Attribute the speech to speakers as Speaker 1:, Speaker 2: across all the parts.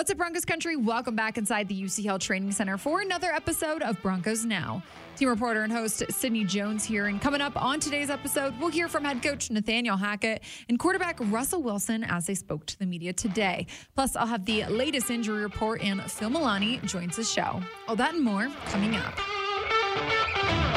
Speaker 1: What's up, Broncos country? Welcome back inside the UC Health Training Center for another episode of Broncos Now. Team reporter and host Sydney Jones here. And coming up on today's episode, we'll hear from head coach Nathaniel Hackett and quarterback Russell Wilson as they spoke to the media today. Plus, I'll have the latest injury report, and Phil Milani joins the show. All that and more coming up.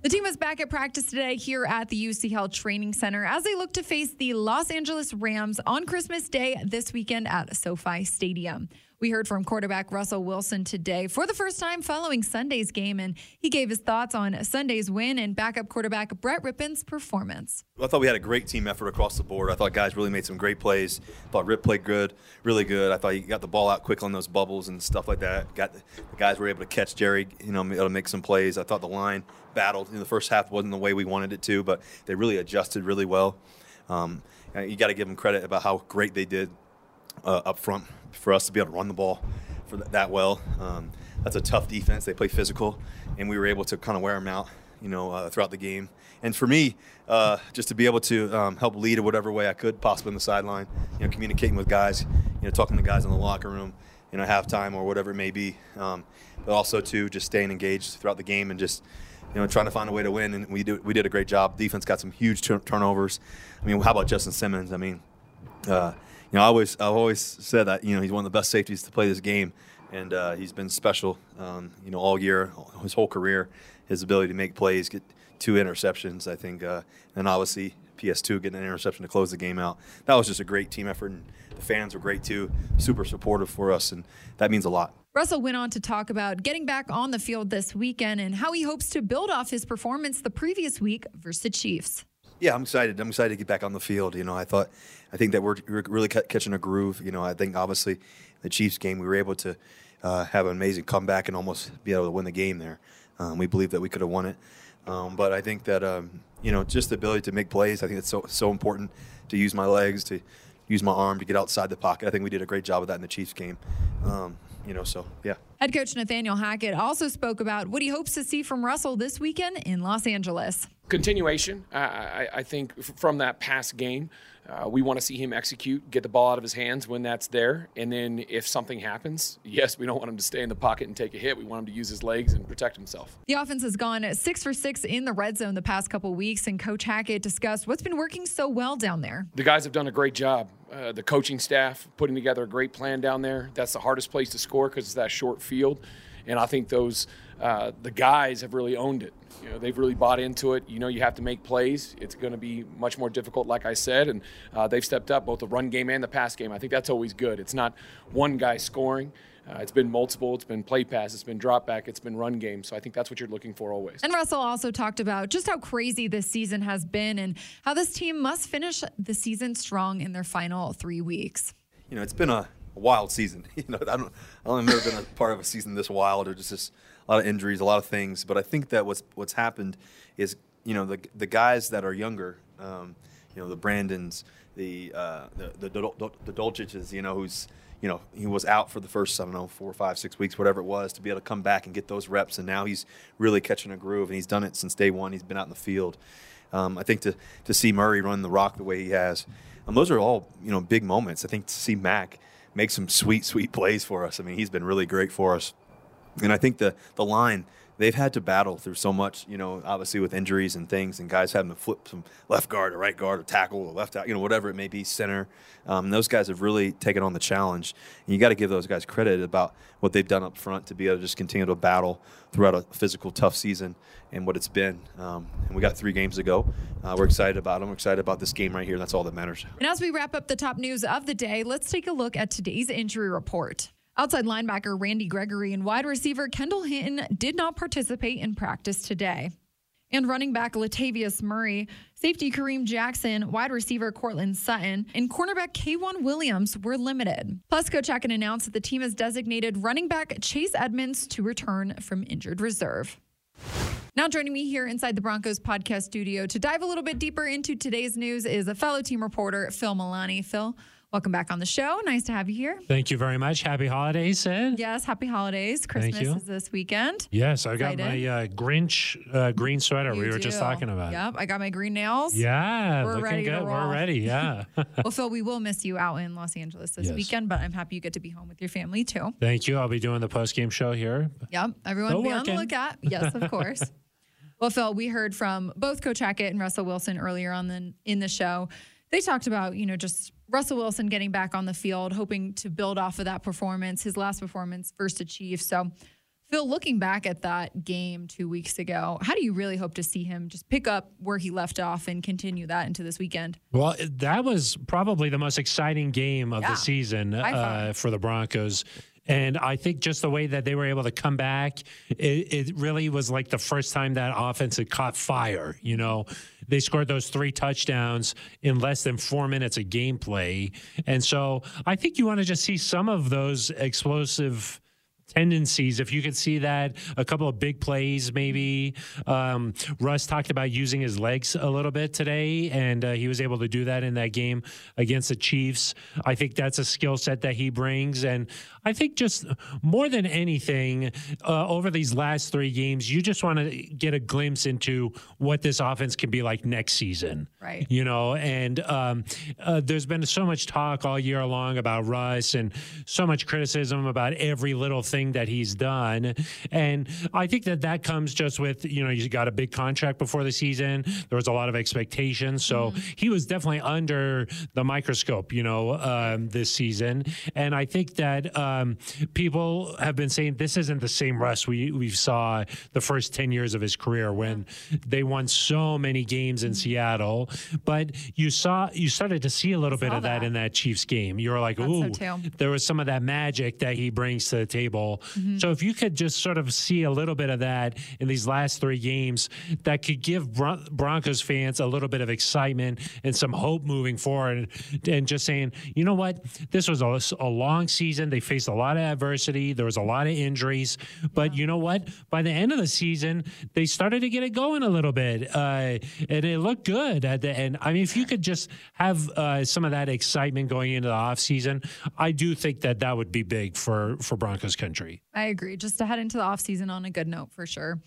Speaker 1: The team is back at practice today here at the UC Health Training Center as they look to face the Los Angeles Rams on Christmas Day this weekend at SoFi Stadium. We heard from quarterback Russell Wilson today for the first time following Sunday's game, and he gave his thoughts on Sunday's win and backup quarterback Brett Rypien's performance.
Speaker 2: I thought we had a great team effort across the board. I thought guys really made some great plays. I thought Rip played good, really good. I thought he got the ball out quick on those bubbles and stuff like that. Got the, the guys were able to catch Jerry, you know, able to make some plays. I thought the line battled in the first half wasn't the way we wanted it to, but they really adjusted really well. Um, you got to give them credit about how great they did uh, up front for us to be able to run the ball for th- that well. Um, that's a tough defense. They play physical, and we were able to kind of wear them out, you know, uh, throughout the game. And for me, uh, just to be able to um, help lead in whatever way I could, possibly on the sideline, you know, communicating with guys, you know, talking to guys in the locker room, you know, halftime or whatever it may be. Um, but also to just staying engaged throughout the game and just you know, trying to find a way to win, and we do, we did a great job. Defense got some huge turnovers. I mean, how about Justin Simmons? I mean, uh, you know, I always I've always said that you know he's one of the best safeties to play this game, and uh, he's been special. Um, you know, all year, his whole career, his ability to make plays, get two interceptions, I think, uh, and obviously PS2 getting an interception to close the game out. That was just a great team effort, and the fans were great too, super supportive for us, and that means a lot.
Speaker 1: Russell went on to talk about getting back on the field this weekend and how he hopes to build off his performance the previous week versus the Chiefs.
Speaker 2: Yeah, I'm excited. I'm excited to get back on the field. You know, I thought, I think that we're, we're really catching a groove. You know, I think obviously the Chiefs game, we were able to uh, have an amazing comeback and almost be able to win the game there. Um, we believe that we could have won it. Um, but I think that, um, you know, just the ability to make plays, I think it's so, so important to use my legs, to use my arm, to get outside the pocket. I think we did a great job of that in the Chiefs game. You know, so yeah.
Speaker 1: Head coach Nathaniel Hackett also spoke about what he hopes to see from Russell this weekend in Los Angeles
Speaker 3: continuation. I, I, I, think from that past game, uh, we want to see him execute, get the ball out of his hands when that's there, and then if something happens, yes, we don't want him to stay in the pocket and take a hit. We want him to use his legs and protect himself.
Speaker 1: The offense has gone six for six in the red zone the past couple weeks, and Coach Hackett discussed what's been working so well down there.
Speaker 3: The guys have done a great job. Uh, the coaching staff putting together a great plan down there. That's the hardest place to score because it's that short field, and I think those uh, the guys have really owned it. You know, they've really bought into it. You know, you have to make plays. It's going to be much more difficult, like I said, and uh, they've stepped up both the run game and the pass game. I think that's always good. It's not one guy scoring. Uh, it's been multiple. It's been play pass. It's been drop back. It's been run game. So I think that's what you're looking for always.
Speaker 1: And Russell also talked about just how crazy this season has been and how this team must finish the season strong in their final three weeks.
Speaker 2: You know, it's been a wild season. You know, I don't, I don't been a part of a season this wild or just this a lot of injuries, a lot of things. But I think that what's what's happened is you know the the guys that are younger, um, you know the Brandons, the uh, the the, the, the you know who's you know he was out for the first I don't know four, five, six weeks, whatever it was, to be able to come back and get those reps, and now he's really catching a groove, and he's done it since day one. He's been out in the field. Um, I think to to see Murray run the rock the way he has, um, those are all you know big moments. I think to see Mac make some sweet, sweet plays for us. I mean, he's been really great for us. And I think the the line they've had to battle through so much, you know, obviously with injuries and things, and guys having to flip from left guard to right guard or tackle or left out, you know, whatever it may be, center. Um, those guys have really taken on the challenge, and you got to give those guys credit about what they've done up front to be able to just continue to battle throughout a physical, tough season and what it's been. Um, and we got three games to go. Uh, we're excited about them. We're excited about this game right here. That's all that matters.
Speaker 1: And as we wrap up the top news of the day, let's take a look at today's injury report. Outside linebacker Randy Gregory and wide receiver Kendall Hinton did not participate in practice today. And running back Latavius Murray, safety Kareem Jackson, wide receiver Courtland Sutton, and cornerback K'Waun Williams were limited. Plus, Hackett announced that the team has designated running back Chase Edmonds to return from injured reserve. Now, joining me here inside the Broncos podcast studio to dive a little bit deeper into today's news is a fellow team reporter, Phil Milani. Phil, Welcome back on the show. Nice to have you here.
Speaker 4: Thank you very much. Happy holidays, Sid.
Speaker 1: Yes, happy holidays. Christmas is this weekend.
Speaker 4: Yes, I got my uh, Grinch uh, green sweater
Speaker 1: You
Speaker 4: we were just talking about.
Speaker 1: Yep, I got my green nails.
Speaker 4: Yeah,
Speaker 1: We're
Speaker 4: looking good. We're ready. Yeah.
Speaker 1: Well, Phil, we will miss you out in Los Angeles this
Speaker 4: Yes.
Speaker 1: weekend, but I'm happy you get to be home with your family too.
Speaker 4: Thank you. I'll be doing the post game show here.
Speaker 1: Yep. Everyone
Speaker 4: Still
Speaker 1: be on the lookout. Yes, of course. well, Phil, we heard from both Coach Hackett and Russell Wilson earlier on the, in the show. They talked about, you know, just Russell Wilson getting back on the field, hoping to build off of that performance, his last performance versus the Chiefs. So, Phil, looking back at that game two weeks ago, how do you really hope to see him just pick up where he left off and continue that into this weekend?
Speaker 4: Well, that was probably the most exciting game of
Speaker 1: Yeah,
Speaker 4: the season uh, for the Broncos. And I think just the way that they were able to come back, it, it really was like the first time that offense had caught fire. You know, they scored those three touchdowns in less than four minutes of gameplay. And so I think you want to just see some of those explosive tendencies. If you could see that, a couple of big plays, maybe. Um, Russ talked about using his legs a little bit today, and uh, he was able to do that in that game against the Chiefs. I think that's a skill set that he brings. And I think just more than anything, uh, over these last three games, you just want to get a glimpse into what this offense can be like next season.
Speaker 1: Right.
Speaker 4: You know, and um, uh, there's been so much talk all year long about Russ and so much criticism about every little thing that he's done. And I think that that comes just with, you know, you got a big contract before the season. There was a lot of expectations. So he was definitely under the microscope, you know, um, this season. And I think that um, people have been saying this isn't the same Russ we, we saw the first 10 years of his career when they won so many games in Seattle. But you saw, you started to see a little bit of that,
Speaker 1: that.
Speaker 4: in that Chiefs game. You were like,
Speaker 1: Thought so
Speaker 4: there was some of that magic that he brings to the table. So if you could just sort of see a little bit of that in these last three games, that could give Bron- Broncos fans a little bit of excitement and some hope moving forward, and just saying, you know what, this was a, a long season. They faced a lot of adversity. There was a lot of injuries, but you know what? By the end of the season, they started to get it going a little bit, uh, and it looked good at the end. I mean, if you could just have uh, some of that excitement going into the offseason, I do think that that would be big for for Broncos country.
Speaker 1: I agree. Just to head into the offseason on a good note for sure.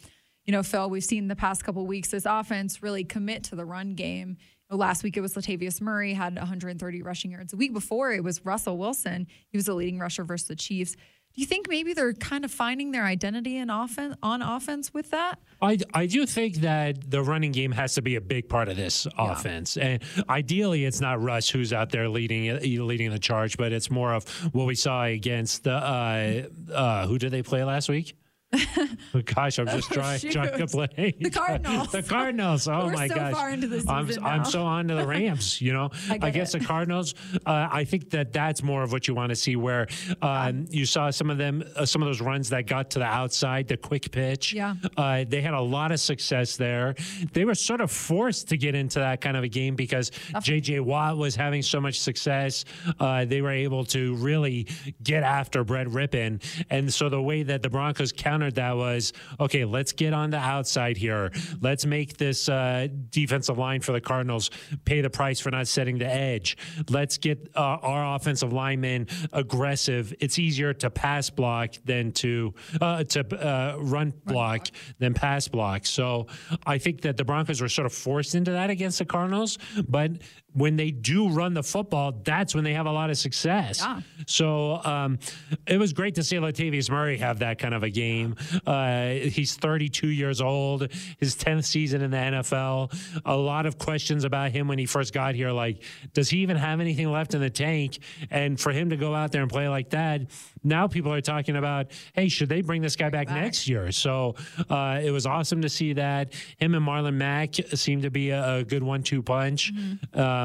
Speaker 1: You know, Phil, we've seen the past couple weeks this offense really commit to the run game. You know, last week it was Latavius Murray had 130 rushing yards. The week before it was Russell Wilson. He was the leading rusher versus the Chiefs. Do you think maybe they're kind of finding their identity in offense on offense with that?
Speaker 4: I, I do think that the running game has to be a big part of this offense, and ideally, it's not Russ who's out there leading leading the charge, but it's more of what we saw against the uh, uh, who did they play last week? Gosh, I'm just trying,
Speaker 1: shoot.
Speaker 4: trying to play
Speaker 1: The Cardinals.
Speaker 4: the Cardinals. Oh
Speaker 1: We're
Speaker 4: my
Speaker 1: so
Speaker 4: gosh,
Speaker 1: far into the
Speaker 4: I'm,
Speaker 1: season
Speaker 4: I'm so on to the Rams. You know,
Speaker 1: I get
Speaker 4: guess
Speaker 1: it.
Speaker 4: the Cardinals. Uh, I think that that's more of what you want to see, where um, you saw some of them, uh, some of those runs that got to the outside, the quick pitch.
Speaker 1: Yeah.
Speaker 4: Uh, they had a lot of success there. They were sort of forced to get into that kind of a game because J.J. Watt was having so much success. Uh, they were able to really get after Brett Rypien. And so the way that the Broncos countered that was okay, let's get on the outside here. Let's make this uh, defensive line for the Cardinals pay the price for not setting the edge. Let's get uh, our offensive linemen aggressive. It's easier to pass block than to uh, to uh, run block than pass block. So I think that the Broncos were sort of forced into that against the Cardinals, but when they do run the football, that's when they have a lot of success.
Speaker 1: Yeah.
Speaker 4: So um, it was great to see Latavius Murray have that kind of a game. Uh, he's 32 years old, his 10th season in the NFL. A lot of questions about him when he first got here, like, does he even have anything left in the tank? And for him to go out there and play like that, now people are talking about, hey, should they bring this guy back,
Speaker 1: back.
Speaker 4: next year? So uh, it was awesome to see that. Him and Marlon Mack seem to be a, a good one-two punch.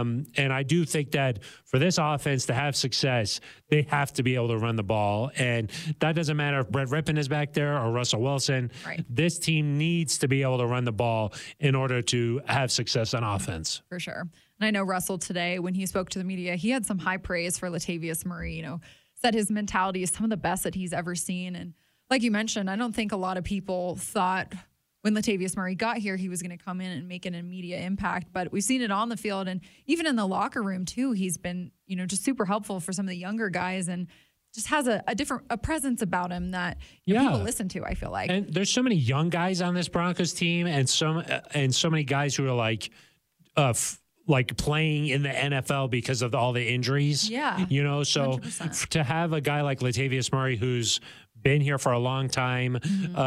Speaker 4: Um, and I do think that for this offense to have success, they have to be able to run the ball. And that doesn't matter if Brett Rypien is back there or Russell Wilson.
Speaker 1: Right.
Speaker 4: This team needs to be able to run the ball in order to have success on offense.
Speaker 1: for sure. And I know Russell today, when he spoke to the media, he had some high praise for Latavius Murray. You know, said his mentality is some of the best that he's ever seen. And like you mentioned, I don't think a lot of people thought when Latavius Murray got here, he was going to come in and make an immediate impact. But we've seen it on the field and even in the locker room too. He's been, you know, just super helpful for some of the younger guys and just has a, a different a presence about him that you know, people listen to. I feel like.
Speaker 4: And there's so many young guys on this Broncos team, and so and so many guys who are like, uh, f- like playing in the NFL because of all the injuries.
Speaker 1: Yeah.
Speaker 4: you know. So
Speaker 1: 100%.
Speaker 4: to have a guy like Latavius Murray who's been here for a long time, uh,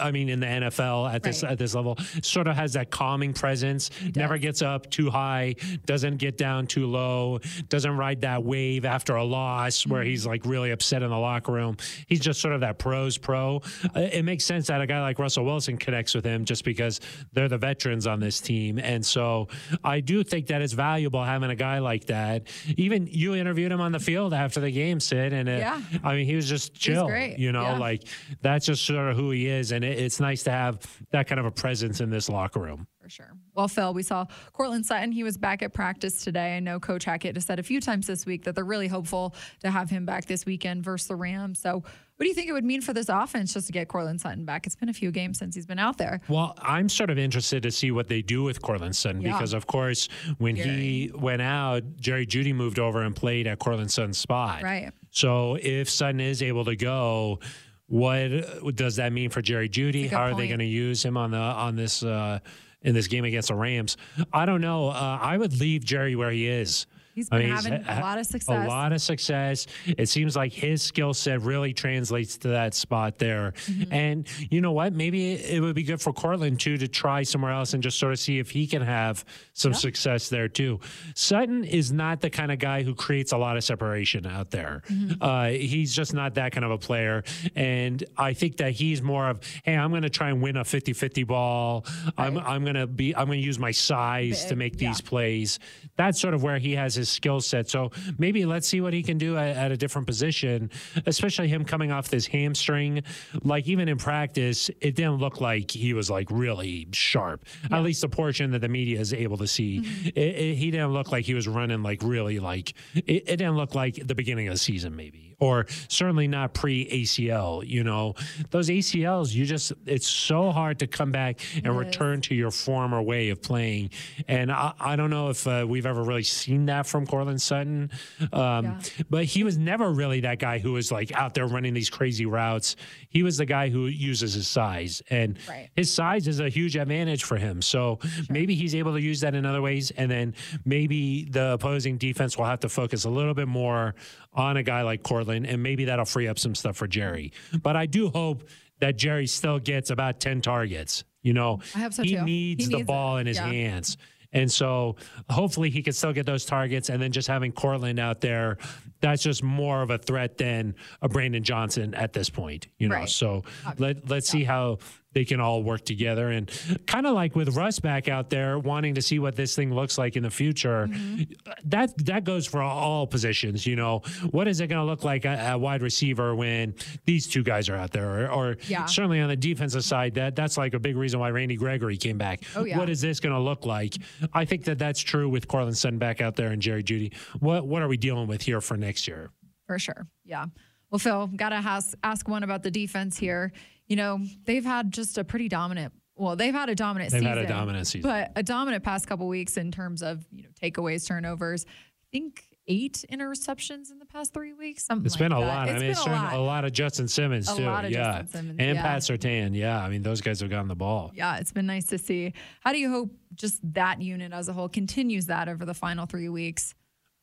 Speaker 4: I mean, in the NFL at this
Speaker 1: Mm-hmm. Right.
Speaker 4: at this level, sort of has that calming presence. Never gets up too high, doesn't get down too low, doesn't ride that wave after a loss where
Speaker 1: Mm-hmm.
Speaker 4: he's like really upset in the locker room. He's just sort of that pros pro. Uh, it makes sense that a guy like Russell Wilson connects with him just because they're the veterans on this team. And so I do think that it's valuable having a guy like that. Even you interviewed him on the field after the game, Sid, and it,
Speaker 1: Yeah.
Speaker 4: I mean, he was just chill.
Speaker 1: great.
Speaker 4: You know,
Speaker 1: Yeah.
Speaker 4: like that's just sort of who he is. And it, it's nice to have that kind of a presence in this locker room.
Speaker 1: For sure. Well, Phil, we saw Courtland Sutton. He was back at practice today. I know Coach Hackett has said a few times this week that they're really hopeful to have him back this weekend versus the Rams. So, what do you think it would mean for this offense just to get Courtland Sutton back? It's been a few games since he's been out there.
Speaker 4: Well, I'm sort of interested to see what they do with Courtland Sutton
Speaker 1: Yeah.
Speaker 4: because, of course, when he went out, Jerry Jeudy moved over and played at Courtland Sutton's spot.
Speaker 1: Right.
Speaker 4: So if Sutton is able to go, what does that mean for Jerry Jeudy?
Speaker 1: That's a good
Speaker 4: How are they going to use him on the on this uh, in this game against the Rams? I don't know. Uh, I would leave Jerry where he is.
Speaker 1: He's
Speaker 4: I
Speaker 1: been
Speaker 4: mean,
Speaker 1: having
Speaker 4: ha-
Speaker 1: a lot of success.
Speaker 4: A lot of success. It seems like his skill set really translates to that spot there.
Speaker 1: Mm-hmm.
Speaker 4: And you know what? Maybe it would be good for Courtland too to try somewhere else and just sort of see if he can have some success there too. Sutton is not the kind of guy who creates a lot of separation out there.
Speaker 1: Mm-hmm.
Speaker 4: Uh, he's just not that kind of a player. And I think that he's more of, hey, I'm going to try and win a 50-50 ball. I'm I'm going to be I'm going to use my size to
Speaker 1: Big,
Speaker 4: make
Speaker 1: yeah.
Speaker 4: these plays. That's sort of where he has his skill set. So maybe let's see what he can do at, at a different position, especially him coming off this hamstring. Like even in practice, it didn't look like he was like really sharp. At least the portion that the media is able to see,
Speaker 1: Mm-hmm.
Speaker 4: it, it- he didn't look like he was running like really like it, it didn't look like the beginning of the season maybe, or certainly not pre ACL. You know, those ACLs, you just it's so hard to come back and
Speaker 1: is.
Speaker 4: return to your former way of playing. And I, I don't know if uh, we've ever really seen that from Courtland Sutton. Um,
Speaker 1: Yeah.
Speaker 4: But he was never really that guy who was like out there running these crazy routes. He was the guy who uses his size. And
Speaker 1: Right.
Speaker 4: his size is a huge advantage for him. So maybe he's able to use that in other ways. And then maybe the opposing defense will have to focus a little bit more on a guy like Courtland. And maybe that'll free up some stuff for Jerry. But I do hope that Jerry still gets about 10 targets. You know,
Speaker 1: so,
Speaker 4: he needs
Speaker 1: He
Speaker 4: the ball
Speaker 1: it.
Speaker 4: in his
Speaker 1: Yeah.
Speaker 4: hands. And so hopefully he can still get those targets. And then just having Courtland out there, that's just more of a threat than a Brandon Johnson at this point, you know.
Speaker 1: Right.
Speaker 4: So let, let's see how they can all work together. And kind of like with Russ back out there, wanting to see what this thing looks like in the future, mm-hmm. that that goes for all positions, you know. What is it going to look like at, at wide receiver when these two guys are out there? Or, or
Speaker 1: Yeah.
Speaker 4: certainly on the defensive side, that that's like a big reason why Randy Gregory came back.
Speaker 1: Oh, yeah.
Speaker 4: What is this going to look like? I think that that's true with Courtland Sutton back out there and Jerry Jeudy. What what are we dealing with here for next year?
Speaker 1: For sure. Yeah. Well, Phil, got to ask, ask one about the defense here. You know, they've had just a pretty dominant, well, they've had a dominant
Speaker 4: They've
Speaker 1: season.
Speaker 4: had a dominant season.
Speaker 1: But a dominant past couple weeks in terms of, you know, takeaways, turnovers. I think eight interceptions in the past three weeks. Something
Speaker 4: It's
Speaker 1: like
Speaker 4: been a
Speaker 1: that.
Speaker 4: lot. I mean, it's
Speaker 1: been a lot.
Speaker 4: a lot of Justin Simmons
Speaker 1: A
Speaker 4: too.
Speaker 1: lot of
Speaker 4: yeah,
Speaker 1: Justin Simmons,
Speaker 4: and
Speaker 1: yeah.
Speaker 4: Pat Surtain. Yeah, I mean, those guys have gotten the ball.
Speaker 1: Yeah, it's been nice to see. How do you hope just that unit as a whole continues that over the final three weeks?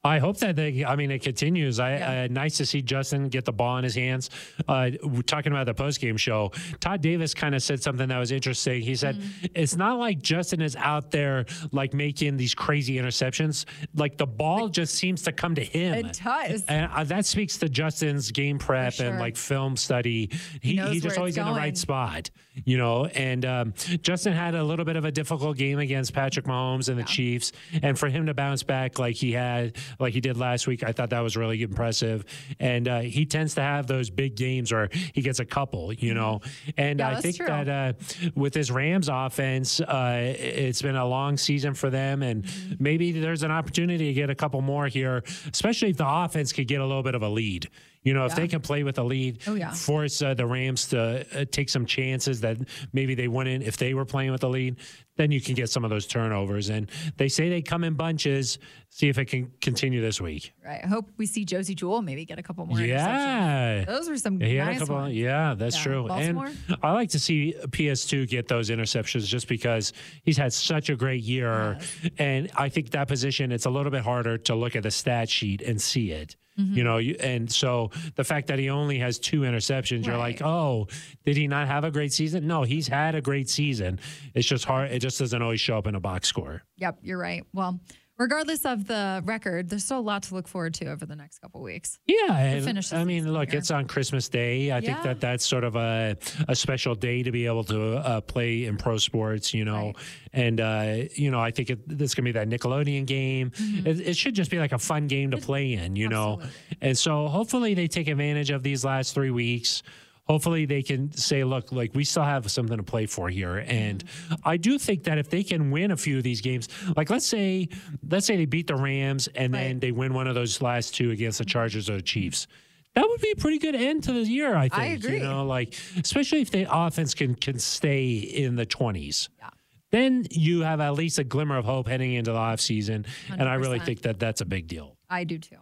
Speaker 4: I hope that they. I mean, it continues. I,
Speaker 1: Yeah.
Speaker 4: uh, nice to see Justin get the ball in his hands. Uh, we're talking about the post game show. Todd Davis kind of said something that was interesting. He said
Speaker 1: Mm-hmm.
Speaker 4: it's not like Justin is out there like making these crazy interceptions. Like the ball just seems to come to him.
Speaker 1: It does.
Speaker 4: And uh, that speaks to Justin's game prep
Speaker 1: For
Speaker 4: and like film study. He,
Speaker 1: knows
Speaker 4: he's just always in the right spot, you know. And um, Justin had a little bit of a difficult game against Patrick Mahomes and the Chiefs, and for him to bounce back like he had, like he did last week, I thought that was really impressive. And uh, he tends to have those big games where he gets a couple, you know. And
Speaker 1: Yeah,
Speaker 4: I think
Speaker 1: true.
Speaker 4: that uh, with this Rams offense, uh, it's been a long season for them, and maybe there's an opportunity to get a couple more here, especially if the offense could get a little bit of a lead. You know, if
Speaker 1: Yeah.
Speaker 4: they can play with a lead,
Speaker 1: Oh, yeah.
Speaker 4: force uh, the Rams to uh, take some chances that maybe they wouldn't if they were playing with the lead, then you can get some of those turnovers. And they say they come in bunches. See if it can continue this week.
Speaker 1: Right. I hope we see Josey Jewell maybe get a couple more.
Speaker 4: Yeah.
Speaker 1: Those were some
Speaker 4: He
Speaker 1: nice
Speaker 4: a couple.
Speaker 1: ones.
Speaker 4: Yeah, that's
Speaker 1: Yeah.
Speaker 4: true.
Speaker 1: Baltimore?
Speaker 4: And I like to see PS2 get those interceptions just because he's had such a great year. And I think that position, it's a little bit harder to look at the stat sheet and see it.
Speaker 1: Mm-hmm.
Speaker 4: You know, you, and so the fact that he only has two interceptions, you're like, oh, did he not have a great season? No, he's had a great season. It's just hard. It just doesn't always show up in a box score.
Speaker 1: Yep, you're right. Well, regardless of the record, there's still a lot to look forward to over the next couple weeks.
Speaker 4: Yeah,
Speaker 1: finish
Speaker 4: I mean, look,
Speaker 1: here.
Speaker 4: it's on Christmas Day. I think that that's sort of a a special day to be able to uh, play in pro sports, you know.
Speaker 1: Right.
Speaker 4: And uh, you know, I think it, this gonna be that Nickelodeon game. It, it should just be like a fun game to play in, you know.
Speaker 1: Mm-hmm.
Speaker 4: And so hopefully they take advantage of these last three weeks. Hopefully they can say, look, like we still have something to play for here. And. I do think that if they can win a few of these games, like let's say, let's say they beat the Rams and then they win one of those last two against the Chargers or the Chiefs. That would be a pretty good end to the year, I think.
Speaker 1: agree.
Speaker 4: You know, like especially if the offense can can stay in the twenties.
Speaker 1: Yeah.
Speaker 4: Then you have at least a glimmer of hope heading into the off season. And I really think that that's a big deal.
Speaker 1: I do too.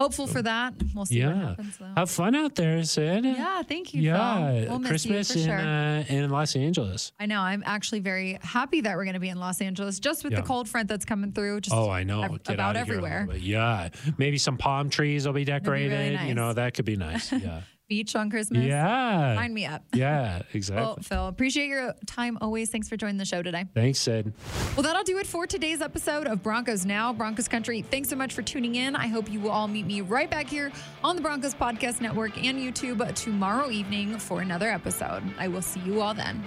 Speaker 1: Hopeful for that. We'll see what
Speaker 4: Yeah.
Speaker 1: happens though.
Speaker 4: Have fun out there, Sid.
Speaker 1: yeah, thank you.
Speaker 4: Yeah,
Speaker 1: Phil. We'll miss
Speaker 4: Christmas
Speaker 1: you for
Speaker 4: in
Speaker 1: sure.
Speaker 4: uh, in Los Angeles.
Speaker 1: I know. I'm actually very happy that we're going to be in Los Angeles, just with
Speaker 4: Yeah.
Speaker 1: the cold front that's coming through. Just
Speaker 4: Oh, I know.
Speaker 1: ev-
Speaker 4: Get
Speaker 1: about
Speaker 4: out of here a
Speaker 1: everywhere.
Speaker 4: little bit. Yeah, maybe some palm trees will be decorated. You know, that could be nice. Yeah,
Speaker 1: Beach on Christmas.
Speaker 4: yeah,
Speaker 1: Sign me up.
Speaker 4: yeah. Exactly.
Speaker 1: Well, Phil, appreciate your time always. Thanks for joining the show today.
Speaker 4: Thanks, Sid.
Speaker 1: Well, that'll do it for today's episode of Broncos Now, Broncos Country. Thanks so much for tuning in. I hope you will all meet me right back here on the Broncos Podcast Network and YouTube tomorrow evening for another episode. I will see you all then.